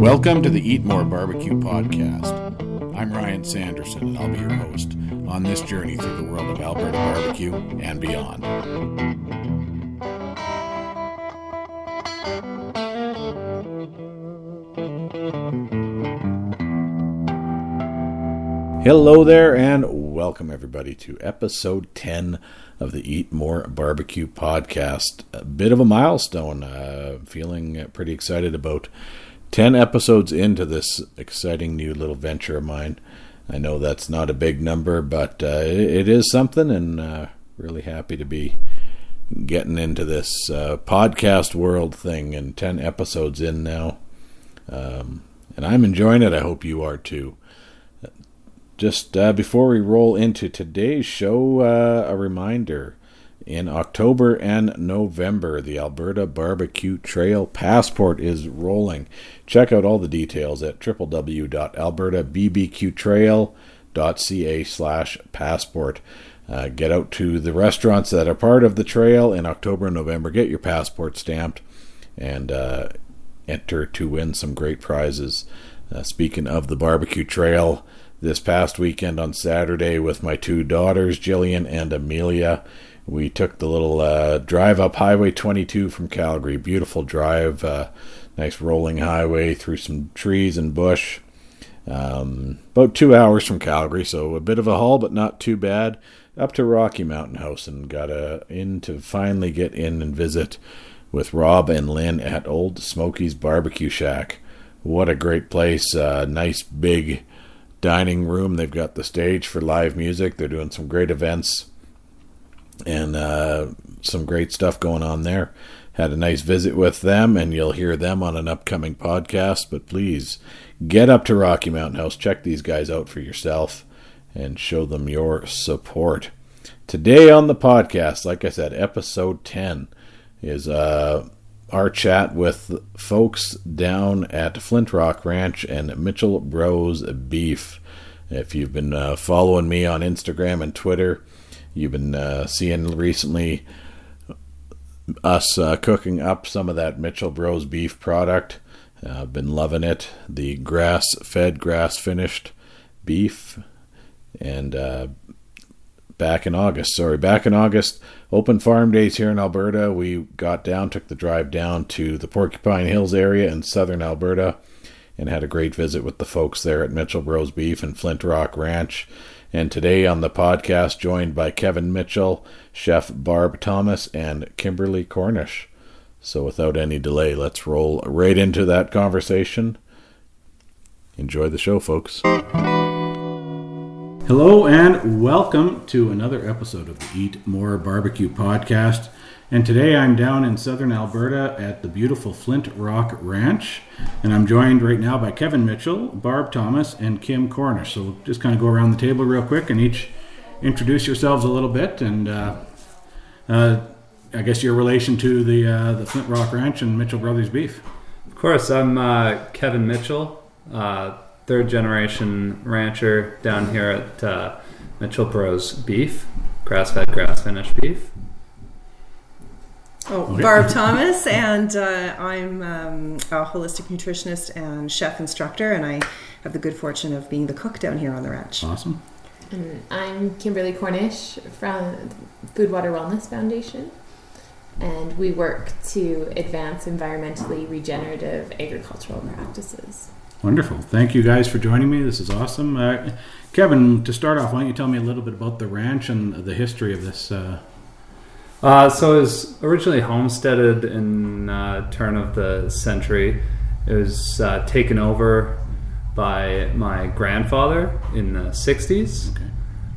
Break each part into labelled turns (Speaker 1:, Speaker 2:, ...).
Speaker 1: Welcome to the Eat More Barbecue Podcast. I'm Ryan Sanderson, and I'll be your host on this journey through the world of Alberta barbecue and beyond. Hello there, and welcome everybody to episode 10 of the Eat More Barbecue podcast. A bit of a milestone. Uh, feeling pretty excited about 10 episodes into this exciting new little venture of mine. I know that's not a big number, but uh, it is something, and uh, really happy to be getting into this uh, podcast world thing and 10 episodes in now. Um, and I'm enjoying it. I hope you are too. Just uh, before we roll into today's show, uh, a reminder. In October and November, the Alberta Barbecue Trail Passport is rolling. Check out all the details at www.albertabbqtrail.ca slash passport. Uh, get out to the restaurants that are part of the trail in October and November. Get your passport stamped and uh, enter to win some great prizes. Uh, speaking of the barbecue trail, this past weekend on Saturday with my two daughters, Jillian and Amelia. We took the little uh, drive up Highway 22 from Calgary. Beautiful drive, uh, nice rolling highway through some trees and bush. Um, about two hours from Calgary, so a bit of a haul, but not too bad. Up to Rocky Mountain House and got a, in to finally get in and visit with Rob and Lynn at Old Smoky's Barbecue Shack. What a great place! Uh, nice big dining room. They've got the stage for live music. They're doing some great events and uh, some great stuff going on there. Had a nice visit with them, and you'll hear them on an upcoming podcast. But please get up to Rocky Mountain House. Check these guys out for yourself and show them your support. Today on the podcast, like I said, episode 10 is uh, our chat with folks down at Flint Rock Ranch and Mitchell Bros Beef. If you've been uh, following me on Instagram and Twitter, you've been uh, seeing recently us uh, cooking up some of that Mitchell Bros Beef product. Uh, I've been loving it. The grass fed, grass finished beef. And uh, back in August. Sorry, back in August, open farm days here in Alberta. We got down, took the drive down to the Porcupine Hills area in southern Alberta, and had a great visit with the folks there at Mitchell Bros Beef and Flint Rock Ranch. And today on the podcast, joined by Kevin Mitchell, Chef Barb Thomas, and Kimberly Cornish. So without any delay, let's roll right into that conversation. Enjoy the show, folks. Hello and welcome to another episode of the Eat More Barbecue podcast. And today I'm down in southern Alberta at the beautiful Flint Rock Ranch. And I'm joined right now by Kevin Mitchell, Barb Thomas, and Kim Cornish. So we'll just kind of go around the table real quick and each introduce yourselves a little bit. And uh, uh, I guess your relation to the, uh, the Flint Rock Ranch and Mitchell Brothers Beef.
Speaker 2: Of course, I'm uh, Kevin Mitchell uh, third generation rancher down here at uh, Mitchell Bros Beef, grass fed, grass finished beef.
Speaker 3: Oh, Barb Thomas, and uh, I'm um, a holistic nutritionist and chef instructor, and I have the good fortune of being the cook down here on the ranch.
Speaker 1: Awesome.
Speaker 4: And I'm Kimberly Cornish from Food Water Wellness Foundation, and we work to advance environmentally regenerative agricultural practices.
Speaker 1: Wonderful. Thank you guys for joining me. This is awesome. Uh, Kevin, to start off, why don't you tell me a little bit about the ranch and the history of this? Uh...
Speaker 2: Uh, so it was originally homesteaded in uh, turn of the century. It was uh, taken over by my grandfather in the 60s.
Speaker 1: Okay.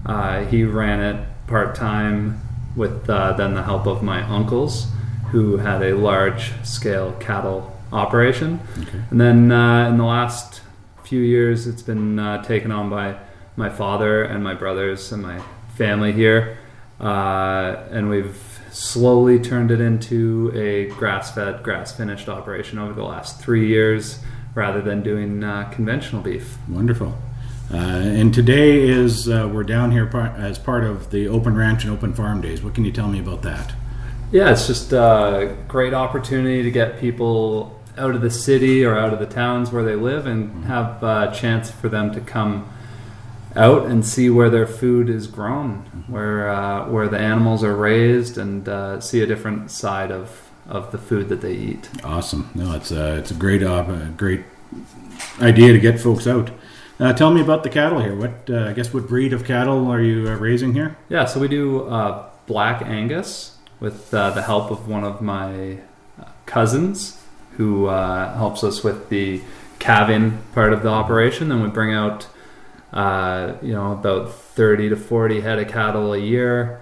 Speaker 2: Uh, he ran it part time with uh, then the help of my uncles, who had a large scale cattle operation.
Speaker 1: Okay.
Speaker 2: And then uh, in the last few years, it's been uh, taken on by my father and my brothers and my family here. Uh, and we've slowly turned it into a grass fed, grass finished operation over the last three years rather than doing uh, conventional beef.
Speaker 1: Wonderful. Uh, and today is uh, we're down here par- as part of the Open Ranch and Open Farm Days. What can you tell me about that?
Speaker 2: Yeah, it's just a great opportunity to get people out of the city or out of the towns where they live and have a chance for them to come out and see where their food is grown, where uh, where the animals are raised, and uh, see a different side of, of the food that they eat.
Speaker 1: Awesome. No, it's a it's a great a great idea to get folks out. Uh, tell me about the cattle here. What uh, I guess what breed of cattle are you uh, raising here?
Speaker 2: Yeah, so we do uh, black Angus with uh, the help of one of my uh, cousins who uh, helps us with the calving part of the operation. And we bring out, uh, you know, about 30 to 40 head of cattle a year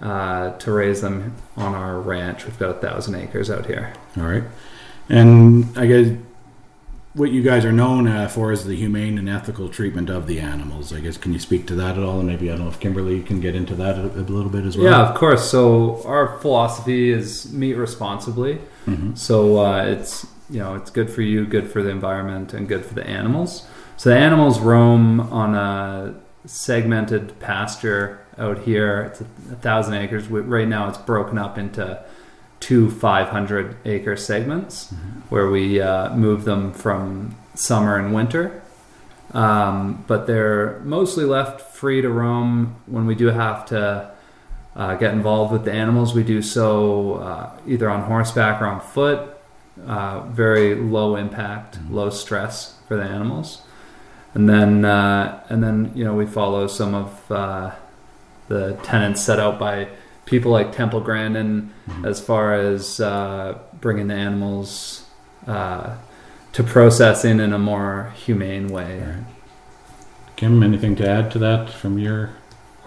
Speaker 2: uh, to raise them on our ranch. We've got a thousand acres out here.
Speaker 1: All right, and I guess what you guys are known uh, for is the humane and ethical treatment of the animals. I guess can you speak to that at all? And maybe I don't know if Kimberly can get into that a, a little bit as well.
Speaker 2: Yeah, of course. So our philosophy is meat responsibly.
Speaker 1: Mhm.
Speaker 2: So uh, it's you know it's good for you, good for the environment, and good for the animals. So the animals roam on a segmented pasture out here. It's a, a thousand acres. Right now, it's broken up into two 500 acre segments where we uh, move them from summer and winter. Um, but they're mostly left free to roam when we do have to uh, get involved with the animals. We do so uh, either on horseback or on foot. Uh, very low impact, low stress for the animals, and then uh, and then you know we follow some of uh, the tenants set out by people like Temple Grandin as far as uh, bringing the animals uh, to processing in a more humane way.
Speaker 1: Right. Kim, anything to add to that from your?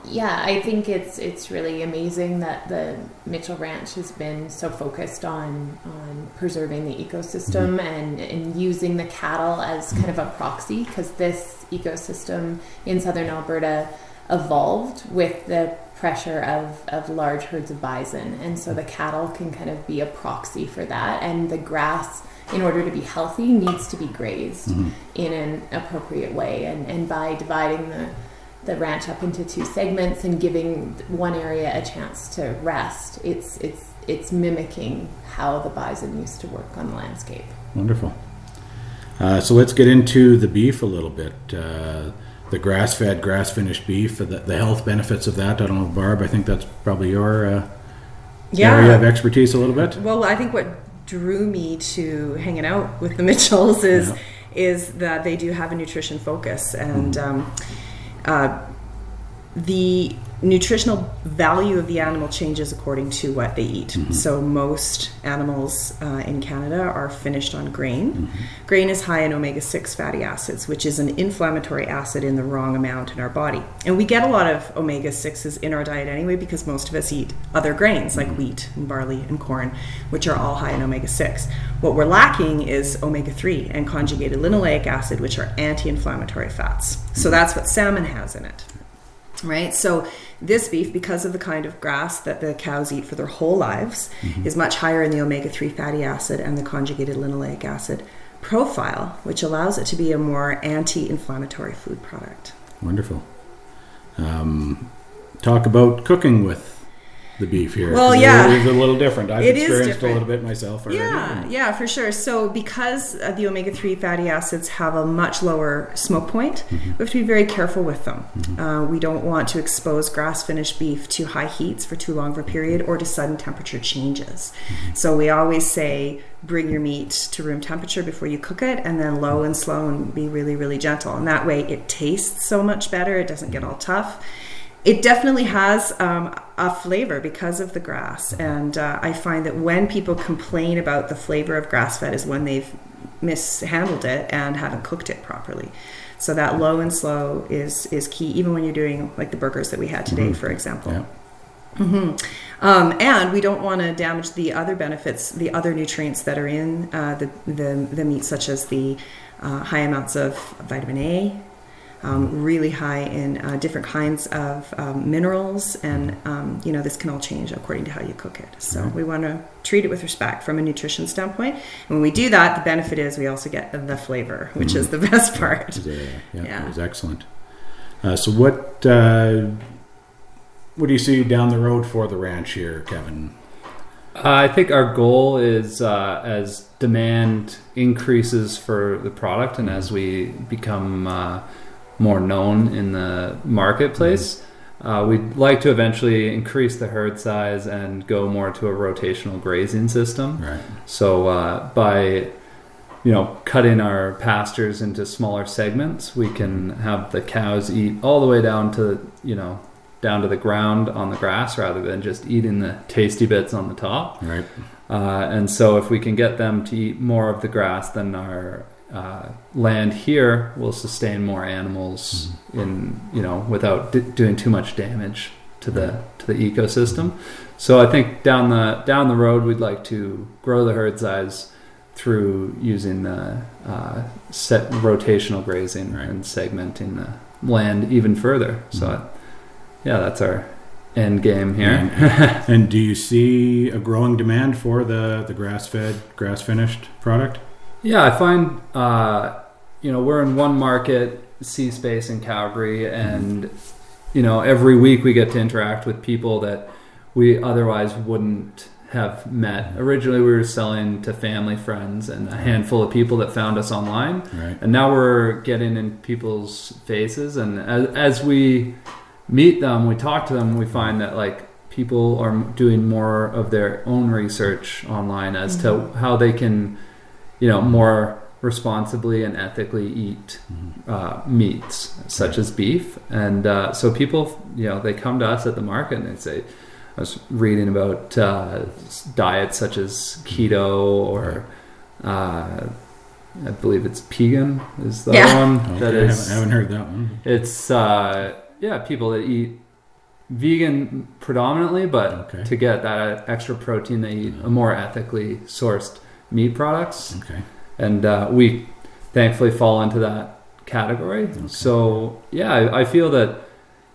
Speaker 4: Yeah, I think it's it's really amazing that the Mitchell Ranch has been so focused on on preserving the ecosystem and and using the cattle as kind of a proxy because this ecosystem in southern Alberta evolved with the pressure of, of large herds of bison. And so the cattle can kind of be a proxy for that. And the grass in order to be healthy needs to be grazed
Speaker 1: Mhm.
Speaker 4: in an appropriate way. And, and by dividing the the ranch up into two segments and giving one area a chance to rest it's it's it's mimicking how the bison used to work on the landscape
Speaker 1: Wonderful. Uh, so let's get into the beef a little bit. Uh, the grass-fed, grass-finished beef, the, the health benefits of that. I don't know, Barb. I think that's probably your uh, area of expertise a little bit.
Speaker 3: Well, I think what drew me to hanging out with the Mitchells is
Speaker 1: Yeah.
Speaker 3: is that they do have a nutrition focus, and um, uh, the nutritional value of the animal changes according to what they eat. Mm-hmm. So most animals uh, in Canada are finished on grain. Mm-hmm. Grain is high in omega-6 fatty acids, which is an inflammatory acid in the wrong amount in our body. And we get a lot of omega-6s in our diet anyway because most of us eat other grains like mm-hmm. wheat and barley and corn, which are all high in omega-6. What we're lacking is omega-3 and conjugated linoleic acid, which are anti-inflammatory fats. So that's what salmon has in it right? So this beef, because of the kind of grass that the cows eat for their whole lives, is much higher in the omega-3 fatty acid and the conjugated linoleic acid profile, which allows it to be a more anti-inflammatory food product.
Speaker 1: Wonderful. Um, talk about cooking with the beef here.
Speaker 3: Well, yeah.
Speaker 1: it is a little different. I've
Speaker 3: It
Speaker 1: experienced
Speaker 3: different.
Speaker 1: a little bit myself already.
Speaker 3: Yeah, yeah, for sure. So because uh, the omega-3 fatty acids have a much lower smoke point, we have to be very careful with them. Uh, we don't want to expose grass-finished beef to high heats for too long of a period or to sudden temperature changes. So we always say bring your meat to room temperature before you cook it and then low and slow and be really really gentle and that way it tastes so much better it doesn't get all tough it definitely has um, a flavor because of the grass. And uh, i find that when people complain about the flavor of grass fed is when they've mishandled it and haven't cooked it properly. So that low and slow is is key even when you're doing like the burgers that we had today for example.
Speaker 1: Yeah.
Speaker 3: hmm Um, and we don't want to damage the other benefits, the other nutrients that are in uh, the, the, the meat, such as the uh, high amounts of vitamin A, um, really high in uh, different kinds of um, minerals, and um, you know this can all change according to how you cook it. So
Speaker 1: Right.
Speaker 3: we want to treat it with respect from a nutrition standpoint. And when we do that, the benefit is we also get the flavor, which is the best part.
Speaker 1: It was, uh, yeah,
Speaker 3: Yeah.
Speaker 1: it was excellent. Uh, so what uh, what do you see down the road for the ranch here, Kevin?
Speaker 2: Uh, I think our goal is uh, as demand increases for the product and as we become uh, more known in the marketplace, uh, we'd like to eventually increase the herd size and go more to a rotational grazing system.
Speaker 1: Right.
Speaker 2: So uh, by you know cutting our pastures into smaller segments, we can have the cows eat all the way down to you know down to the ground on the grass rather than just eating the tasty bits on the top.
Speaker 1: Right.
Speaker 2: Uh, and so, if we can get them to eat more of the grass, then our uh, land here will sustain more animals in you know without d- doing too much damage to the to the ecosystem. So I think down the down the road, we'd like to grow the herd size through using the uh, set rotational grazing
Speaker 1: Right.
Speaker 2: and segmenting the land even further. So,
Speaker 1: Mhm.
Speaker 2: yeah, that's our end game here.
Speaker 1: And do you see a growing demand for the, the grass fed, grass finished product?
Speaker 2: Yeah, I find uh, you know we're in one market, cSPACE in Calgary, and you know every week we get to interact with people that we otherwise wouldn't have met. Originally, we were selling to family, friends, and a handful of people that found us online,
Speaker 1: Right.
Speaker 2: and now we're getting in people's faces, and as, as we meet them, we talk to them, we find that like people are doing more of their own research online as to how they can, you know, more responsibly and ethically eat
Speaker 1: Mhm.
Speaker 2: uh, meats such as beef, and uh, so people, you know, they come to us at the market and they say. I was reading about uh, diets such as keto or uh, I believe it's Pegan is the
Speaker 3: Yeah.
Speaker 2: one
Speaker 1: Okay,
Speaker 2: that
Speaker 1: I, haven't, I haven't heard that one.
Speaker 2: It's uh, yeah, people that eat vegan predominantly, but
Speaker 1: Okay.
Speaker 2: to get that extra protein, they eat a more ethically sourced meat products,
Speaker 1: Okay.
Speaker 2: and uh, we thankfully fall into that category. So yeah, I, I feel that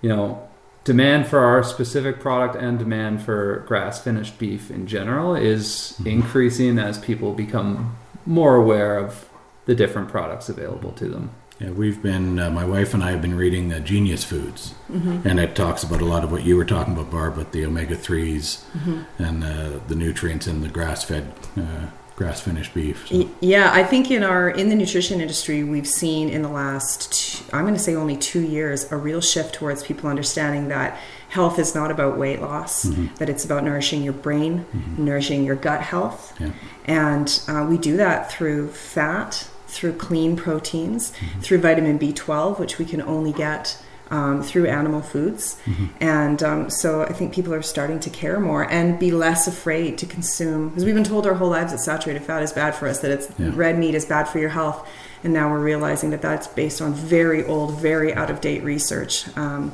Speaker 2: you know demand for our specific product and demand for grass finished beef in general is
Speaker 1: Mhm.
Speaker 2: increasing as people become more aware of the different products available to them.
Speaker 1: Yeah, we've been, uh, my wife and I have been reading uh, Genius Foods,
Speaker 3: Mm-hmm.
Speaker 1: and it talks about a lot of what you were talking about, Barb, with the omega 3s
Speaker 3: Mm-hmm.
Speaker 1: and uh, the nutrients in the grass fed, uh, grass finished beef. So,
Speaker 3: Yeah, I think in our in the nutrition industry, we've seen in the last two, I'm going to say only two years a real shift towards people understanding that health is not about weight loss,
Speaker 1: Mhm.
Speaker 3: that it's about nourishing your brain,
Speaker 1: Mhm.
Speaker 3: nourishing your gut health,
Speaker 1: Yeah.
Speaker 3: and uh, we do that through fat, through clean proteins,
Speaker 1: Mm-hmm.
Speaker 3: through vitamin B12, which we can only get. Um, through animal foods,
Speaker 1: Mhm.
Speaker 3: and um, so I think people are starting to care more and be less afraid to consume because we've been told our whole lives that saturated fat is bad for us, that it's
Speaker 1: Yeah.
Speaker 3: red meat is bad for your health, and now we're realizing that that's based on very old, very out of date research, um,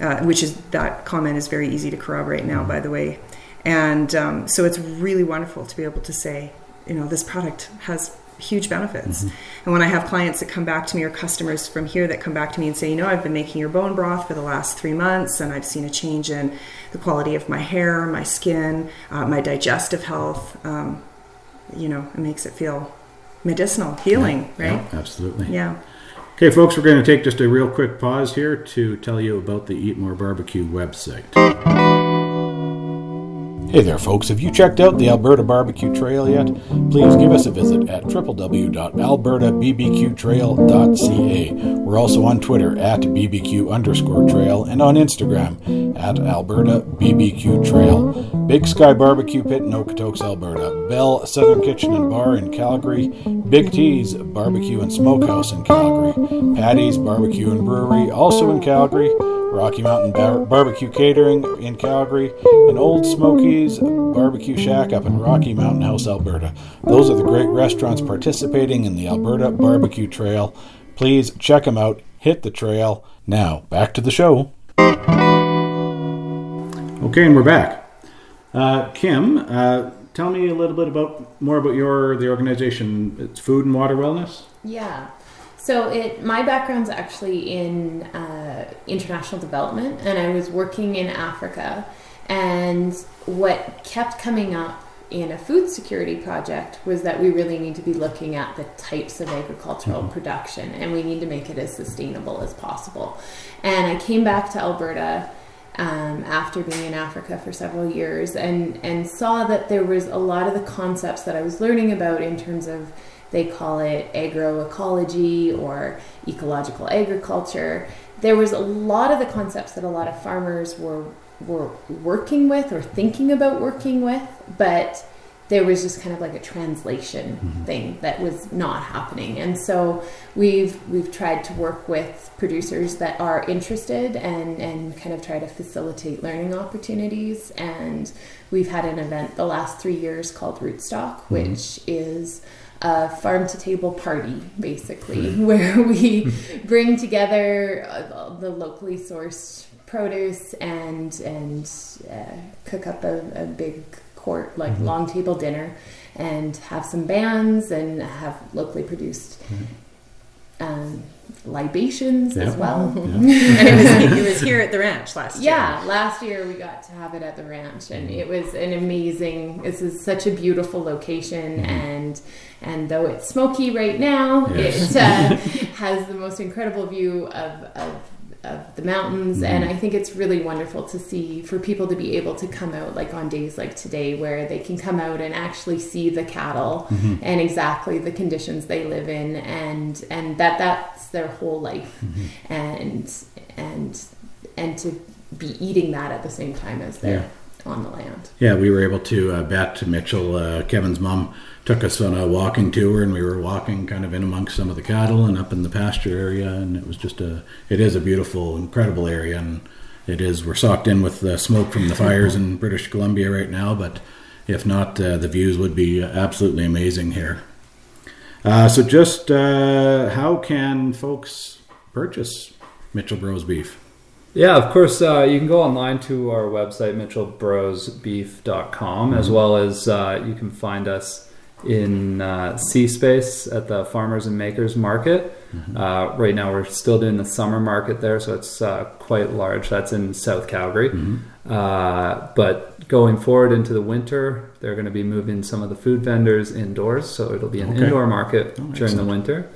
Speaker 3: uh, which is that comment is very easy to corroborate now, by the way, and um, so it's really wonderful to be able to say, you know, this product has huge benefits. And when I have clients that come back to me or customers from here that come back to me and say, you know, I've been making your bone broth for the last three months and I've seen a change in the quality of my hair, my skin, uh, my digestive health, um, you know, it makes it feel medicinal, healing,
Speaker 1: Yeah,
Speaker 3: right?
Speaker 1: absolutely.
Speaker 3: Yeah.
Speaker 1: Okay, folks, we're going to take just a real quick pause here to tell you about the Eat More Barbecue website. Hey there, folks. Have you checked out the Alberta Barbecue Trail yet? Please give us a visit at www.albertabbqtrail.ca. We're also on Twitter at bbq underscore trail and on Instagram at Alberta BBQ Trail. Big Sky Barbecue Pit in Okotoks, Alberta. Bell Southern Kitchen and Bar in Calgary. Big T's Barbecue and Smokehouse in Calgary. Paddy's Barbecue and Brewery also in Calgary. Rocky Mountain Bar- Barbecue Catering in Calgary, and Old Smokies Barbecue Shack up in Rocky Mountain House, Alberta. Those are the great restaurants participating in the Alberta Barbecue Trail. Please check them out, hit the trail. Now, back to the show. Okay, and we're back. Uh, Kim, uh, tell me a little bit about more about your the organization. It's Food and Water Wellness.
Speaker 4: Yeah. So it my background's actually in uh, international development, and I was working in Africa. And what kept coming up in a food security project was that we really need to be looking at the types of agricultural production, and we need to make it as sustainable as possible. And I came back to Alberta um, after being in Africa for several years and, and saw that there was a lot of the concepts that I was learning about in terms of they call it agroecology or ecological agriculture. There was a lot of the concepts that a lot of farmers were were working with or thinking about working with, but there was just kind of like a translation mm-hmm. thing that was not happening and so we've we've tried to work with producers that are interested and and kind of try to facilitate learning opportunities and we've had an event the last three years called rootstock mm-hmm. which is a farm to table party basically mm-hmm. where we bring together uh, the locally sourced produce and and uh, cook up a, a big court, like mm-hmm. long table dinner, and have some bands and have locally produced mm-hmm. um, libations as well. Yeah.
Speaker 3: and it was, it was, here at the ranch last
Speaker 4: year. Yeah, last year we got to have it at the ranch, and mm-hmm. it was an amazing. This is such a beautiful location, mm-hmm. and and though it's smoky right now, yes. it uh, has the most incredible view of, of of the mountains. Mm-hmm. And I think it's really wonderful to see for people to be able to come out like on days like today where they can come out and actually see the cattle mm-hmm. and exactly the conditions they live in and and that that's their whole life mm-hmm. and and and to be eating that at the same time as they're yeah. On the land.
Speaker 5: Yeah, we were able to uh, Bette Mitchell, uh, Kevin's mom took us on a walking tour and we were walking kind of in amongst some of the cattle and up in the pasture area and it was just a it is a beautiful incredible area and it is we're socked in with the smoke from the fires in british columbia right now but if not uh, the views would be absolutely amazing here uh, so just uh, how can folks purchase mitchell bros beef
Speaker 2: yeah, of course. Uh, you can go online to our website, mitchellbrosbeef.com, mm-hmm. as well as uh, you can find us in uh, cSPACE at the Farmers and Makers Market. Mm-hmm. Uh, right now, we're still doing the summer market there, so it's uh, quite large. That's in South Calgary. Mm-hmm. Uh, but going forward into the winter, they're going to be moving some of the food vendors indoors, so it'll be an okay. indoor market oh, during the winter.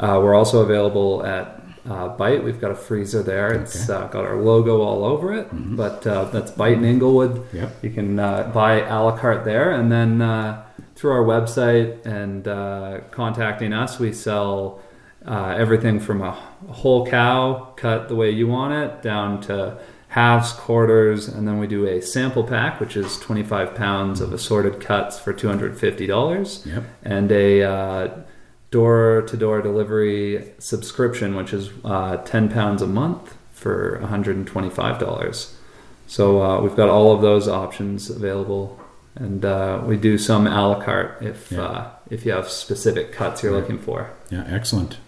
Speaker 2: Uh, we're also available at uh, Bite. We've got a freezer there. Okay. It's uh, got our logo all over it, mm-hmm. but uh, that's Bite in Inglewood.
Speaker 5: Yep.
Speaker 2: You can uh, buy a la carte there, and then uh, through our website and uh, contacting us, we sell uh, everything from a whole cow cut the way you want it down to halves, quarters, and then we do a sample pack, which is 25 pounds of assorted cuts for $250,
Speaker 5: yep.
Speaker 2: and a door to door delivery subscription, which is uh, 10 pounds a month for $125. So uh, we've got all of those options available and uh, we do some a la carte if yeah. uh, if you have specific cuts you're looking for.
Speaker 5: Yeah, excellent.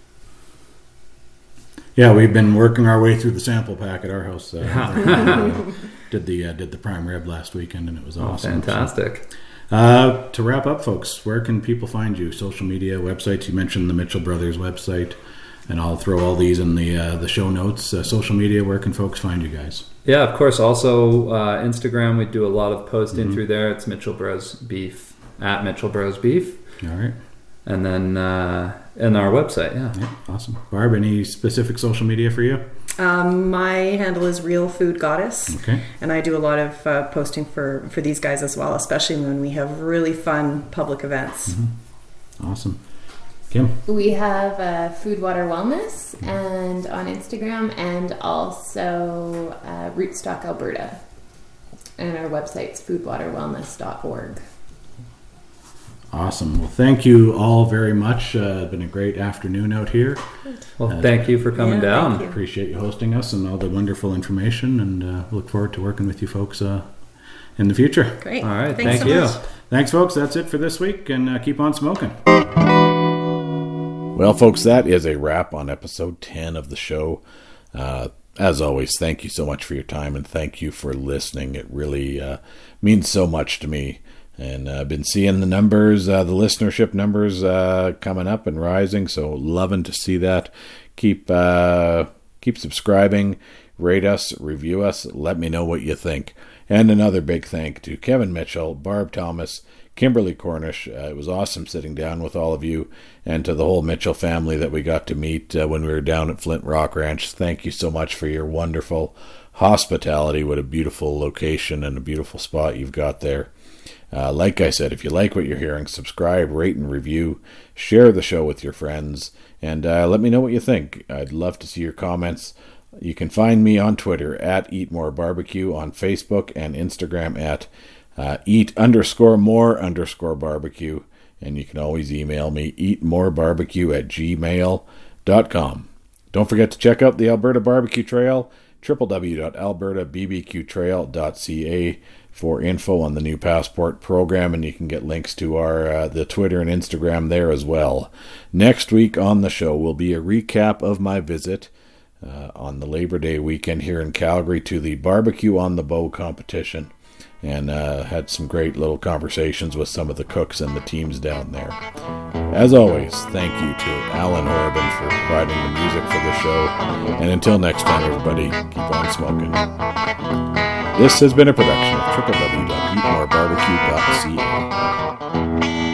Speaker 5: Yeah, we've been working our way through the sample pack at our house. Uh, did the uh, did the prime rib last weekend, and it was oh, awesome.
Speaker 2: Oh, fantastic.
Speaker 5: So, uh, to wrap up, folks, where can people find you? Social media, websites. You mentioned the Mitchell Brothers website and I'll throw all these in the uh, the show notes. Uh, social media, where can folks find you guys?
Speaker 2: Yeah, of course. Also, uh, Instagram, we do a lot of posting mm-hmm. through there. It's Mitchell Bros Beef at Mitchell Bros Beef.
Speaker 5: All right.
Speaker 2: And then uh, and our website, yeah.
Speaker 5: yeah. Awesome. Barb, any specific social media for you?
Speaker 3: Um, my handle is Real Food Goddess.
Speaker 5: Okay.
Speaker 3: And I do a lot of uh, posting for for these guys as well, especially when we have really fun public events.
Speaker 5: Mm-hmm. Awesome. Kim?
Speaker 4: We have uh, Food Water Wellness and on Instagram and also uh, Rootstock Alberta. And our website's foodwaterwellness.org.
Speaker 5: Awesome. Well, thank you all very much. Uh, been a great afternoon out here.
Speaker 2: Well, uh, thank you for coming yeah, down.
Speaker 5: You. Appreciate you hosting us and all the wonderful information, and uh, look forward to working with you folks uh, in the future.
Speaker 3: Great.
Speaker 2: All right. Thanks thank so you. Much.
Speaker 5: Thanks, folks. That's it for this week, and uh, keep on smoking.
Speaker 1: Well, folks, that is a wrap on episode 10 of the show. Uh, as always, thank you so much for your time and thank you for listening. It really uh, means so much to me. And I've been seeing the numbers, uh, the listenership numbers uh, coming up and rising. So loving to see that. Keep uh, keep subscribing, rate us, review us. Let me know what you think. And another big thank to Kevin Mitchell, Barb Thomas, Kimberly Cornish. Uh, it was awesome sitting down with all of you and to the whole Mitchell family that we got to meet uh, when we were down at Flint Rock Ranch. Thank you so much for your wonderful hospitality. What a beautiful location and a beautiful spot you've got there. Uh, like I said, if you like what you're hearing, subscribe, rate, and review. Share the show with your friends, and uh, let me know what you think. I'd love to see your comments. You can find me on Twitter at Eat More Barbecue, on Facebook and Instagram at uh, Eat underscore More underscore Barbecue, and you can always email me eatmorebarbecue at gmail.com. Don't forget to check out the Alberta Barbecue Trail, www.albertabbqtrail.ca for info on the new passport program, and you can get links to our uh, the Twitter and Instagram there as well. Next week on the show will be a recap of my visit uh, on the Labor Day weekend here in Calgary to the Barbecue on the Bow competition, and uh, had some great little conversations with some of the cooks and the teams down there. As always, thank you to Alan Horban for providing the music for the show, and until next time, everybody, keep on smoking. This has been a production of www.eatmorebarbecue.ca.